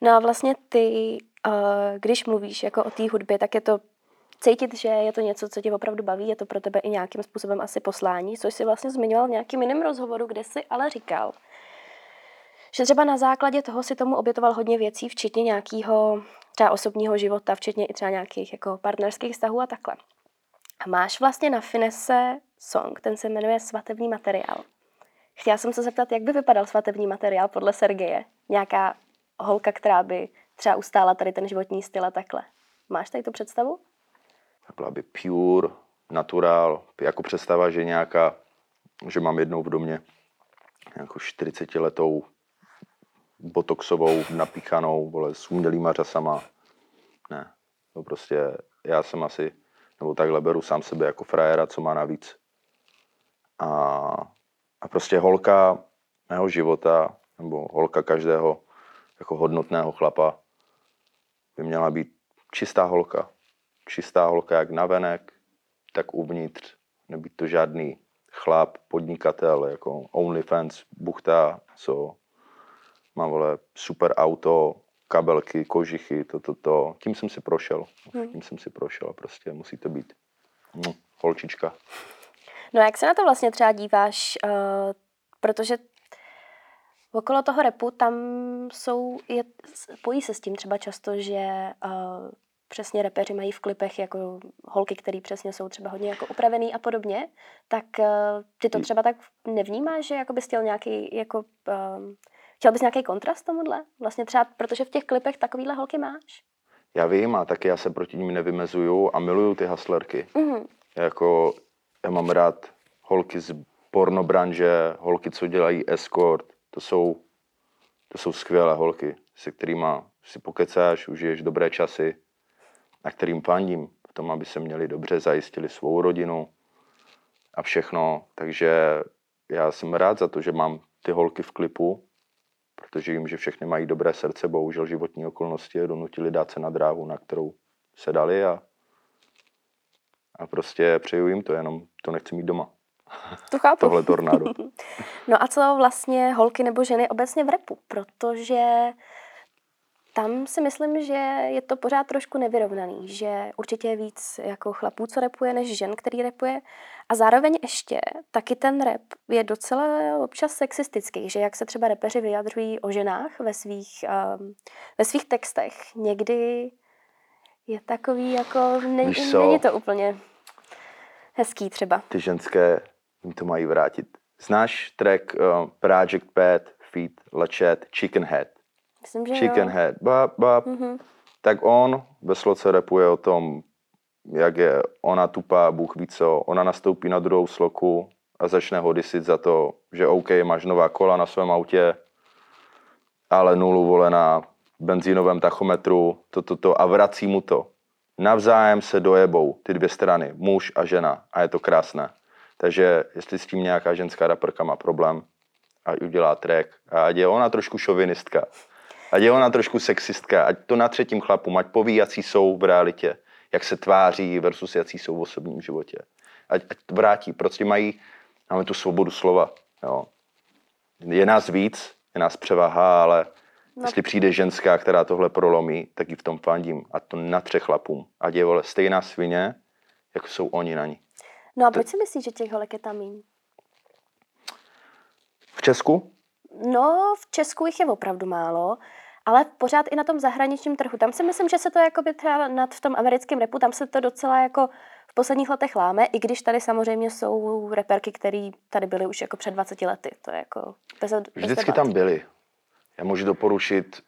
No a vlastně ty, uh, když mluvíš jako o té hudbě, tak je to cítit, že je to něco, co tě opravdu baví, je to pro tebe i nějakým způsobem asi poslání, což si vlastně zmiňoval v nějakým jiném rozhovoru, kde si ale říkal, že třeba na základě toho si tomu obětoval hodně věcí, včetně nějakého třeba osobního života, včetně i třeba nějakých jako partnerských vztahů a takhle. A máš vlastně na Finese song, ten se jmenuje Svatební materiál. Chtěla jsem se zeptat, jak by vypadal svatební materiál podle Sergeje? Nějaká holka, která by třeba ustála tady ten životní styl a takhle. Máš tady tu představu? Byla by pure, natural, jako představa, že nějaká, že mám jednou v domě jako 40 letou botoxovou, napíchanou, vole, s umělýma řasama. Ne, to prostě, já jsem asi, nebo takhle beru sám sebe jako frajera, co má navíc. A a prostě holka mého života, nebo holka každého jako hodnotného chlapa by měla být čistá holka. Čistá holka jak navenek, tak uvnitř. Nebýt to žádný chlap, podnikatel, jako OnlyFans, buchta, co má vole super auto, kabelky, kožichy, to, to, to. Tím jsem si prošel. Hmm. Tím jsem si prošel. Prostě musí to být no, holčička. No jak se na to vlastně třeba díváš, uh, protože okolo toho repu tam jsou, je, pojí se s tím třeba často, že uh, přesně repeři mají v klipech jako holky, které přesně jsou třeba hodně jako upravený a podobně, tak uh, ty to třeba tak nevnímáš, že jako bys chtěl nějaký, jako, uh, chtěl bys nějaký kontrast tomuhle? Vlastně třeba, protože v těch klipech takovýhle holky máš. Já vím a taky já se proti ním nevymezuju a miluju ty haslerky. Mm-hmm. Jako já mám rád holky z pornobranže, holky, co dělají escort. To jsou, to jsou skvělé holky, se kterými si pokecáš, užiješ dobré časy. na kterým fandím, v tom, aby se měli dobře, zajistili svou rodinu a všechno. Takže já jsem rád za to, že mám ty holky v klipu, protože vím, že všechny mají dobré srdce, bohužel životní okolnosti je donutili dát se na dráhu, na kterou se dali a, a prostě přeju jim to, jenom to nechci mít doma. To chápu. Tohle tornádo. no a co vlastně holky nebo ženy obecně v repu? Protože tam si myslím, že je to pořád trošku nevyrovnaný, že určitě je víc jako chlapů, co repuje, než žen, který repuje. A zároveň ještě taky ten rep je docela občas sexistický, že jak se třeba repeři vyjadřují o ženách ve svých, um, ve svých textech, někdy je takový jako, ne, není to úplně hezký třeba. Ty ženské jim to mají vrátit. Znáš track uh, Project Pad, Feet, Lachet, Chicken Head? Myslím, že Chicken jo. Head, bap, bap. Mm-hmm. Tak on ve sloce repuje o tom, jak je ona tupá, Bůh ví co. Ona nastoupí na druhou sloku a začne ho disit za to, že OK, máš nová kola na svém autě, ale nulu vole na benzínovém tachometru, to, to, to a vrací mu to. Navzájem se dojebou ty dvě strany, muž a žena a je to krásné. Takže jestli s tím nějaká ženská raperka má problém a udělá track, a je ona trošku šovinistka, ať je ona trošku sexistka, ať to na třetím chlapu, ať poví, jací jsou v realitě, jak se tváří versus jací jsou v osobním životě. Ať, ať vrátí, prostě mají, máme tu svobodu slova. Jo. Je nás víc, je nás převaha, ale no. jestli přijde ženská, která tohle prolomí, tak ji v tom fandím. A to na třech chlapům. Ať je vole stejná svině, jako jsou oni na ní. No a proč si myslíš, že těch holek je tam míň? V Česku? No, v Česku jich je opravdu málo, ale pořád i na tom zahraničním trhu. Tam si myslím, že se to jako by třeba nad v tom americkém repu, tam se to docela jako v posledních letech láme, i když tady samozřejmě jsou reperky, které tady byly už jako před 20 lety. To je jako bez, bez Vždycky tam byli. Já můžu doporučit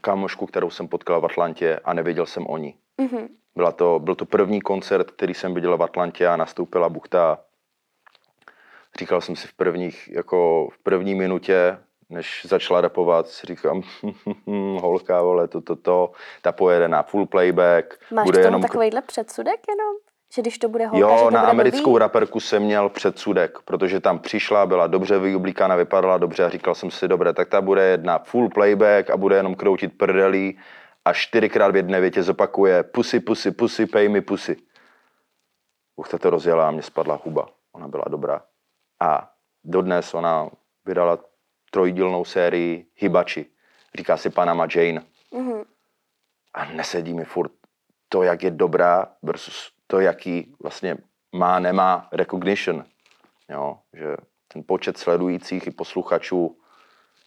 kámošku, kterou jsem potkal v Atlantě a nevěděl jsem o ní. Mhm. Byla to, byl to první koncert, který jsem viděl v Atlantě a nastoupila Buchta. Říkal jsem si v prvních, jako v první minutě, než začala rapovat, si říkám, holka, vole, to, to, to, ta pojede na full playback. Máš bude jenom takovýhle předsudek jenom? Že když to bude holka, že Jo, to na bude americkou blbý? raperku jsem měl předsudek, protože tam přišla, byla dobře vyoblíkána, vypadala dobře a říkal jsem si, dobré, tak ta bude jedna full playback a bude jenom kroutit prdelí a čtyřikrát v jedné větě zopakuje pusy, pusy, pusy, pay mi pusy. Buchta to rozjela a mě spadla huba. Ona byla dobrá. A dodnes ona vydala trojdílnou sérii Hibachi. Říká si Panama Jane. Mhm. A nesedí mi furt to, jak je dobrá versus to, jaký vlastně má, nemá recognition. Jo, že ten počet sledujících i posluchačů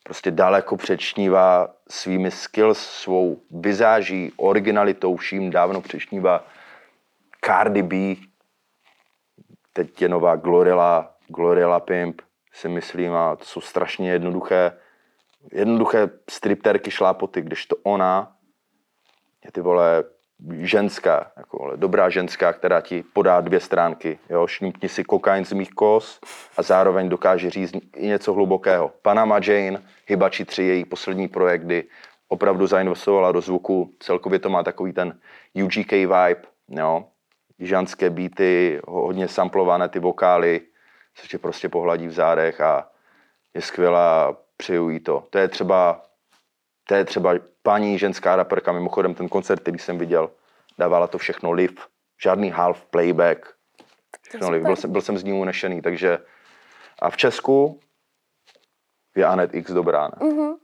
prostě daleko přečnívá svými skills, svou vizáží, originalitou, vším dávno přečnívá Cardi B, teď je nová Glorilla, Glorilla Pimp, si myslím, a to jsou strašně jednoduché, jednoduché stripterky šlápoty, když to ona je ty vole ženská, jako vole, dobrá ženská, která ti podá dvě stránky, jo, šňupni si kokain z mých kos a zároveň dokáže říct i něco hlubokého. Panama Jane, Hibachi 3, její poslední projekt, kdy opravdu zainvestovala do zvuku, celkově to má takový ten UGK vibe, jo, jižanské beaty, ho- hodně samplované ty vokály, co tě prostě pohladí v zádech a je skvělá, přeju jí to. To je třeba to je třeba paní ženská raperka, mimochodem ten koncert, který jsem viděl, dávala to všechno live, žádný half playback, všechno live. Byl jsem, byl jsem z ní unešený, takže a v Česku je Anet X dobrá, ne? Mhm.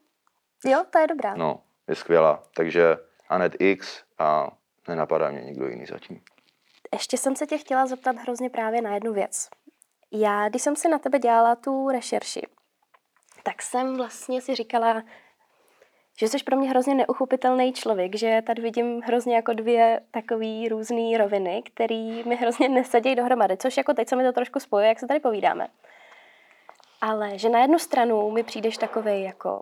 Jo, to je dobrá. No, je skvělá, takže Anet X a nenapadá mě nikdo jiný zatím. Ještě jsem se tě chtěla zeptat hrozně právě na jednu věc. Já, když jsem si na tebe dělala tu rešerši, tak jsem vlastně si říkala, že jsi pro mě hrozně neuchopitelný člověk, že tady vidím hrozně jako dvě takové různé roviny, které mi hrozně nesedějí dohromady, což jako teď se mi to trošku spojuje, jak se tady povídáme. Ale že na jednu stranu mi přijdeš takovej jako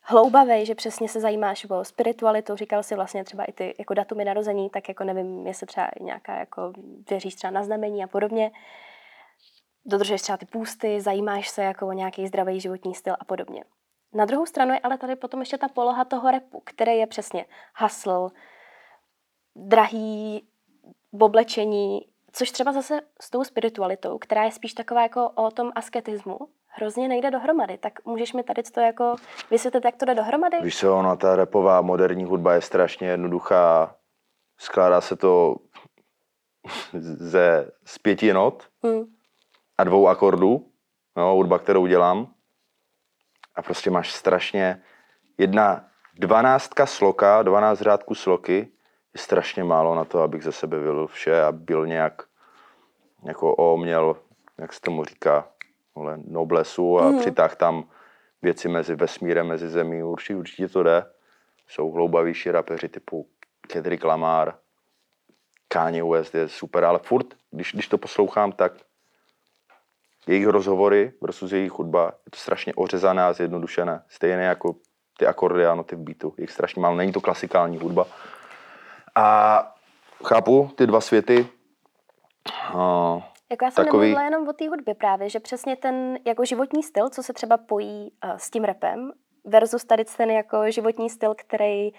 hloubavej, že přesně se zajímáš o spiritualitu, říkal si vlastně třeba i ty jako datumy narození, tak jako nevím, jestli třeba nějaká jako věříš třeba na znamení a podobně. Dodržuješ třeba ty půsty, zajímáš se jako o nějaký zdravý životní styl a podobně. Na druhou stranu je ale tady potom ještě ta poloha toho repu, který je přesně hustle, drahý oblečení, což třeba zase s tou spiritualitou, která je spíš taková jako o tom asketismu, hrozně nejde dohromady. Tak můžeš mi tady to jako vysvětlit, jak to jde dohromady? Víš co, ona ta repová moderní hudba je strašně jednoduchá. Skládá se to ze z pěti not Hmm. A dvou akordů, no, hudba, kterou dělám. A prostě máš strašně jedna dvanáctka sloka, dvanáct řádků sloky je strašně málo na to, abych ze sebe vylil vše a byl nějak jako o, měl, jak se tomu říká, noblesu a mm. přitáh tam věci mezi vesmírem, mezi zemí, určitě, určitě to jde. Jsou hloubavější rapeři typu Kendrick Lamar, Kanye West je super, ale furt, když, když to poslouchám, tak jejich rozhovory versus jejich hudba je to strašně ořezané a zjednodušené. Stejně jako ty akordy a noty v beatu. Jich strašně málo, není to klasikální hudba. A chápu ty dva světy. Uh, Jako já jsem Takový- nemluvila jenom o té hudbě právě, že přesně ten jako životní styl, co se třeba pojí uh, s tím repem, versus tady ten jako životní styl, který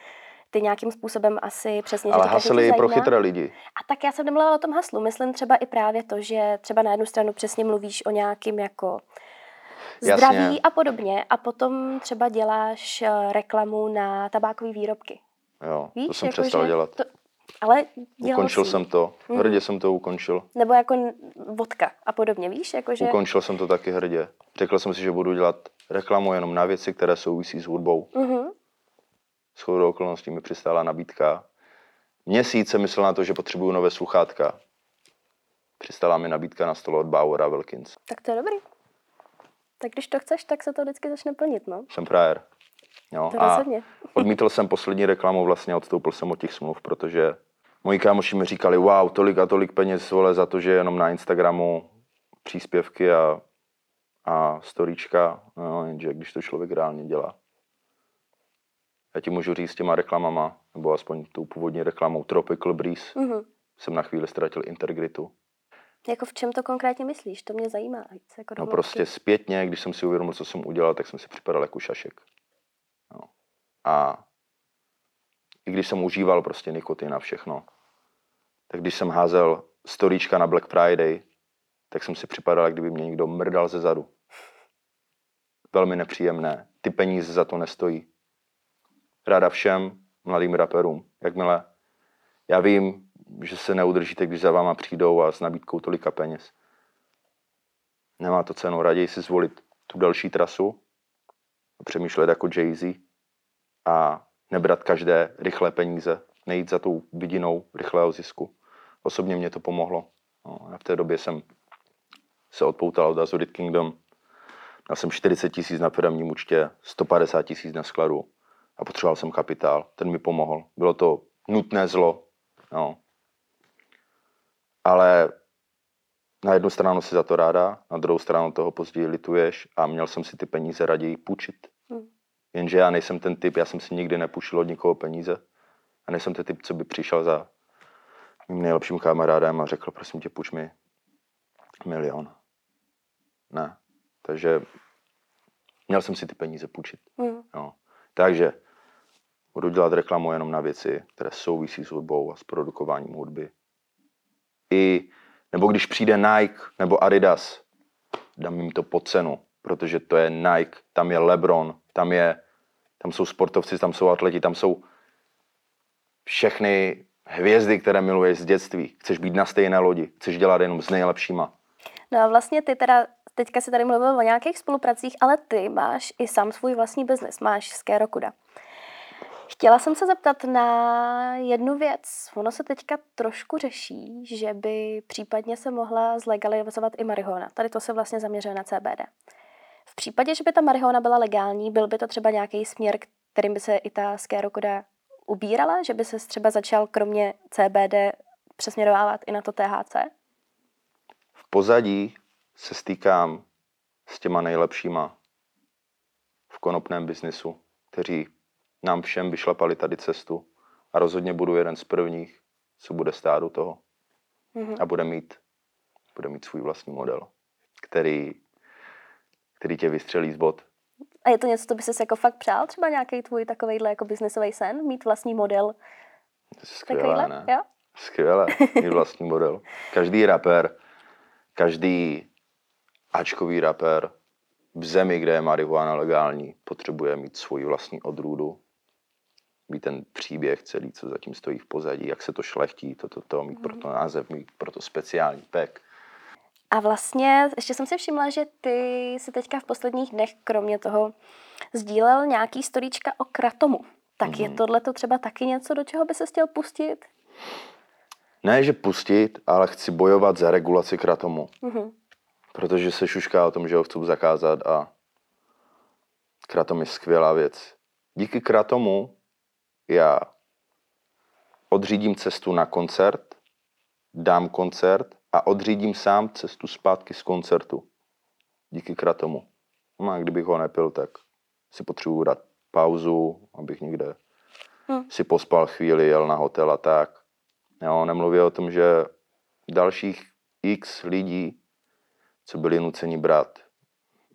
ty nějakým způsobem asi přesně ale tě hasely pro chytré lidi. A tak já jsem nemluvila o tom haslu. Myslím třeba i právě to, že třeba na jednu stranu přesně mluvíš o nějakým jako Jasně. zdraví a podobně a potom třeba děláš eh, reklamu na tabákové výrobky. Jo, Víš, to jsem jako, přestal že dělat. To, ale Ukončil jsi. jsem to. Mhm. Hrdě jsem to ukončil. Nebo jako vodka a podobně, víš? Jako, že... Ukončil jsem to taky hrdě. Řekl jsem si, že budu dělat reklamu jenom na věci, které souvisí s hudbou. Mhm. S chodou okolností mi přistála nabídka. Měsíc jsem myslel na to, že potřebuju nové sluchátka. Přistála mi nabídka na stole od Bauera Wilkins. Tak to je dobrý. Tak když to chceš, tak se to vždycky začne plnit, no. Jsem frajer. Jo, To a rozhodně. odmítl jsem poslední reklamu, vlastně odstoupil jsem od těch smluv, protože moji kámoši mi říkali, wow, tolik a tolik peněz vole za to, že je jenom na Instagramu příspěvky a, a storíčka, no, jenže když to člověk reálně dělá. Já ti můžu říct s těma reklamama, nebo aspoň tou původní reklamou Tropical Breeze, Mhm. jsem na chvíli ztratil integritu. Jako v čem to konkrétně myslíš? To mě zajímá. Jako No prostě zpětně, když jsem si uvědomil, co jsem udělal, tak jsem si připadal jako šašek. No. A i když jsem užíval prostě nikotin a všechno, tak když jsem házel storíčka na Black Friday, tak jsem si připadal, kdyby mě někdo mrdal ze zadu. Velmi nepříjemné. Ty peníze za to nestojí. Ráda všem mladým raperům. Jakmile já vím, že se neudržíte, když za váma přijdou a s nabídkou tolika peněz. Nemá to cenu. Raději si zvolit tu další trasu, přemýšlet jako Jay-Z a nebrat každé rychlé peníze, nejít za tou vidinou rychlého zisku. Osobně mě to pomohlo. No, já v té době jsem se odpoutal od Azurit Kingdom. Měl jsem 40 tisíc na firmním účtě, 150 tisíc na skladu a potřeboval jsem kapitál. Ten mi pomohl. Bylo to nutné zlo. No. Ale na jednu stranu si za to ráda, na druhou stranu toho později lituješ a měl jsem si ty peníze raději půjčit. Hmm. Jenže já nejsem ten typ, já jsem si nikdy nepůjčil od nikoho peníze a nejsem ten typ, co by přišel za mým nejlepším kamarádem a řekl, prosím tě, půjč mi milion. Ne. Takže měl jsem si ty peníze půjčit. Mhm. Jo. Takže budu dělat reklamu jenom na věci, které souvisí s hudbou a s produkováním hudby. I, nebo když přijde Nike nebo Adidas, dám jim to po cenu, protože to je Nike, tam je LeBron, tam, je, tam jsou sportovci, tam jsou atleti, tam jsou všechny hvězdy, které miluješ z dětství. Chceš být na stejné lodi, chceš dělat jenom s nejlepšíma. No a vlastně ty teda, teďka si tady mluvil o nějakých spolupracích, ale ty máš i sám svůj vlastní biznis, máš Skero Kuda. Chtěla jsem se zeptat na jednu věc. Ono se teďka trošku řeší, že by případně se mohla zlegalizovat i marihuana. Tady to se vlastně zaměřuje na CBD. V případě, že by ta marihuana byla legální, byl by to třeba nějaký směr, kterým by se i ta Skero Kuda ubírala, že by se třeba začal kromě CBD přesměrovávat i na to THC? V pozadí se stýkám s těma nejlepšíma v konopném biznisu, kteří nám všem vyšlapali tady cestu a rozhodně budu jeden z prvních, co bude stát u toho Mhm. a bude mít, bude mít svůj vlastní model, který, který tě vystřelí z bod. A je to něco, co by si jako fakt přál? Třeba nějaký tvůj takovejhle jako biznesový sen? Mít vlastní model Skvělé, Takovýhle, ne? jo? Skvělé, mít vlastní model. Každý rapper, každý ačkový rapper v zemi, kde je marihuana legální, potřebuje mít svoji vlastní odrůdu, mít ten příběh celý, co zatím stojí v pozadí, jak se to šlechtí, to, to, to, mít pro to název, mít pro to speciální pek. A vlastně ještě jsem si všimla, že ty si teďka v posledních dnech, kromě toho, sdílel nějaký storíčka o kratomu. Tak mm. je tohle to třeba taky něco, do čeho by se chtěl pustit? Ne, že pustit, ale chci bojovat za regulaci kratomu. Mhm. Protože se šušká o tom, že ho chci zakázat a kratom je skvělá věc. Díky kratomu já odřídím cestu na koncert, dám koncert a odřídím sám cestu zpátky z koncertu. Díky kratomu. No a kdybych ho nepil, tak si potřebuji dát pauzu, abych někde Hm. si pospal chvíli, jel na hotel a tak. Jo, nemluvě o tom, že dalších x lidí, co byli nuceni brát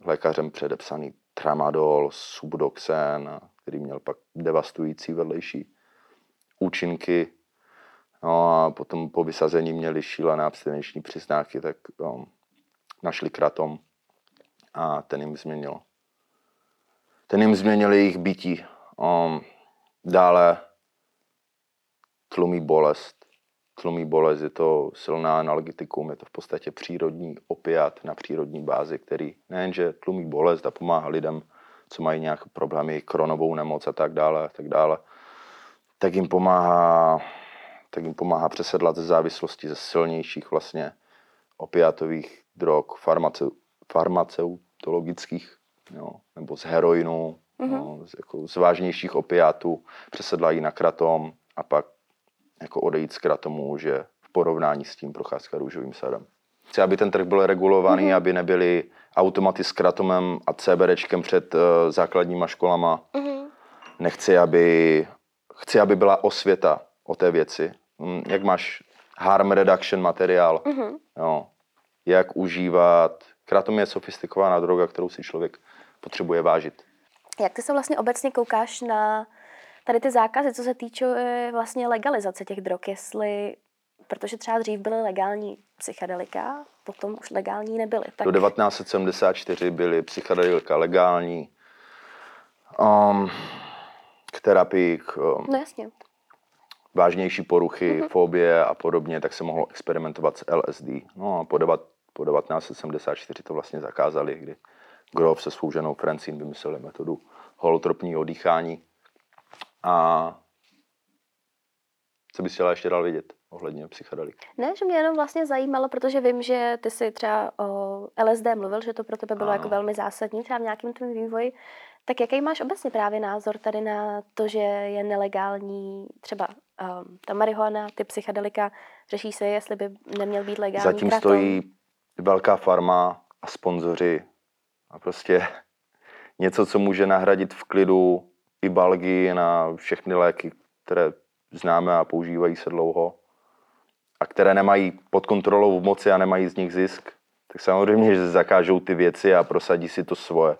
lékařem předepsaný tramadol, subdoxen, který měl pak devastující vedlejší účinky. No a potom po vysazení měli šílené abstinenční příznaky, tak um, našli kratom a ten jim změnil. Ten jim změnil jejich bytí. Um, dále tlumí bolest. Tlumí bolest, je to silná analgetikum, je to v podstatě přírodní opiat na přírodní bázi, který nejenže tlumí bolest a pomáhá lidem, co mají nějaké problémy, kronovou nemoc a tak dále, a tak dále, tak jim pomáhá, tak jim pomáhá přesedlat ze závislosti ze silnějších vlastně opiatových drog, farmace, farmaceutologických, jo, nebo z heroinu, mm-hmm. no, z, jako z vážnějších opiátů, přesedlají na kratom a pak jako odejít z kratomu, že v porovnání s tím procházka růžovým sadem. Chci, aby ten trh byl regulovaný, mm-hmm. aby nebyly automaty s kratomem a CBDčkem před uh, základníma školama. Mhm. Nechci, aby, chci, aby byla osvěta o té věci. Mm, Jak máš harm reduction materiál, Mhm. jo, jak užívat. Kratom je sofistikovaná droga, kterou si člověk potřebuje vážit. Jak ty se vlastně obecně koukáš na tady ty zákazy, co se týče eh, vlastně legalizace těch drog, jestli, protože třeba dřív byly legální psychedelika, potom už legální nebyly. Tak Do 1974 byly psychedelika legální um, k terapii, k um, No jasně. vážnější poruchy, fobie a podobně, tak se mohlo experimentovat s LSD. No a po, devat, po 1974 to vlastně zakázali, kdy Grof se svou ženou Francine vymysleli metodu holotropního dýchání. A co bys chtěla ještě dál vidět ohledně psychedelik? Ne, že mě jenom vlastně zajímalo, protože vím, že ty si třeba o LSD mluvil, že to pro tebe bylo Ano. jako velmi zásadní třeba v nějakém tvém vývoji. Tak jaký máš obecně právě názor tady na to, že je nelegální třeba um, ta marihuana, ty psychedelika, řeší se, jestli by neměl být legální Zatím kratom? stojí velká farma a sponzoři a prostě něco, co může nahradit v klidu i balgy na všechny léky, které známe a používají se dlouho a které nemají pod kontrolou v moci a nemají z nich zisk, tak samozřejmě, že zakážou ty věci a prosadí si to svoje.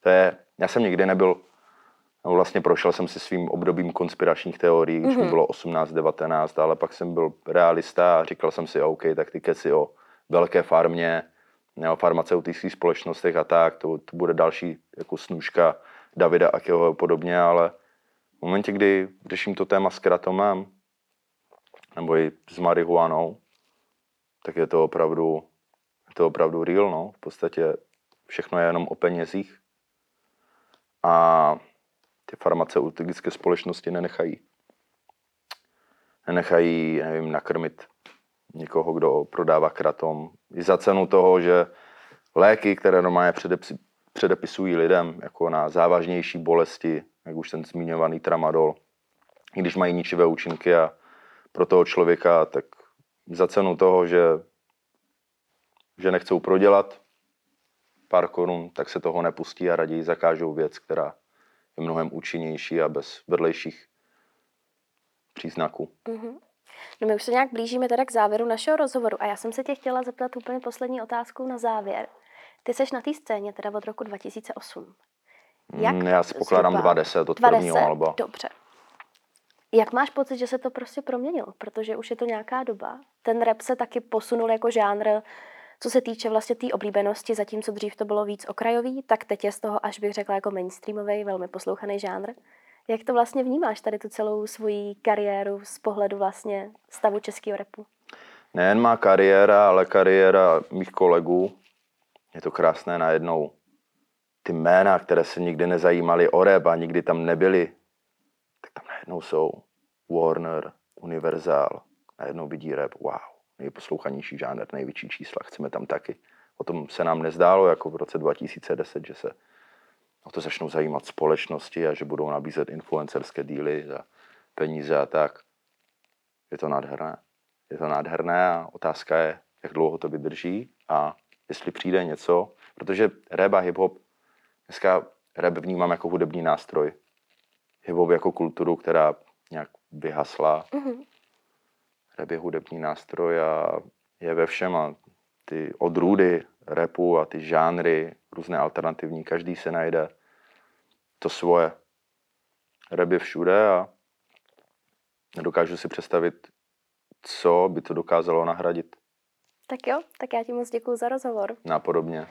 To je, já jsem nikdy nebyl, no vlastně prošel jsem si svým obdobím konspiračních teorií, když mi bylo 18, 19, ale pak jsem byl realista a říkal jsem si, OK, tak ty keci o velké farmě, o farmaceutických společnostech a tak, to, to bude další jako snůžka Davida Akeho a podobně, ale v momentě, kdy řeším to téma s kratomem, nebo i s marihuanou, tak je to opravdu, je to opravdu real, no. V podstatě všechno je jenom o penězích. A ty farmaceutické společnosti nenechají. Nenechají, nevím, nakrmit někoho, kdo prodává kratom. I za cenu toho, že léky, které normálně předepisují lidem jako na závažnější bolesti, jak už ten zmiňovaný tramadol, i když mají ničivé účinky a pro toho člověka, tak za cenu toho, že, že nechcou prodělat pár korun, tak se toho nepustí a raději zakážou věc, která je mnohem účinnější a bez vedlejších příznaků. No my už se nějak blížíme teda k závěru našeho rozhovoru a já jsem se tě chtěla zeptat úplně poslední otázku na závěr. Ty seš na té scéně teda od roku 2008. Jak Mm, Já si pokládám zhruba? 20 od prvního 20? alba. Dobře. Jak máš pocit, že se to prostě proměnilo? Protože už je to nějaká doba. Ten rap se taky posunul jako žánr, co se týče vlastně té tý oblíbenosti, zatímco dřív to bylo víc okrajový, tak teď je z toho, až bych řekla, jako mainstreamový, velmi poslouchaný žánr. Jak to vlastně vnímáš tady tu celou svoji kariéru z pohledu vlastně stavu českého repu? Nejen má kariéra, ale kariéra mých kolegů. Je to krásné najednou. Ty jména, které se nikdy nezajímaly o rap a nikdy tam nebyly, najednou jsou Warner, Universal, najednou vidí rap, wow, nejposlouchanější žánr, největší čísla, chceme tam taky. O tom se nám nezdálo jako v roce 2010, že se o to začnou zajímat společnosti a že budou nabízet influencerské díly za peníze a tak. Je to nádherné. Je to nádherné a otázka je, jak dlouho to vydrží a jestli přijde něco, protože rap a hip-hop, dneska rap vnímám jako hudební nástroj. Hip-hop jako kulturu, která nějak vyhasla. Mm-hmm. Rap je hudební nástroj a je ve všem a ty odrůdy repu a ty žánry, různé alternativní, každý se najde to svoje. Rap je všude a nedokážu si představit, co by to dokázalo nahradit. Tak jo, tak já ti moc děkuji za rozhovor. Napodobně.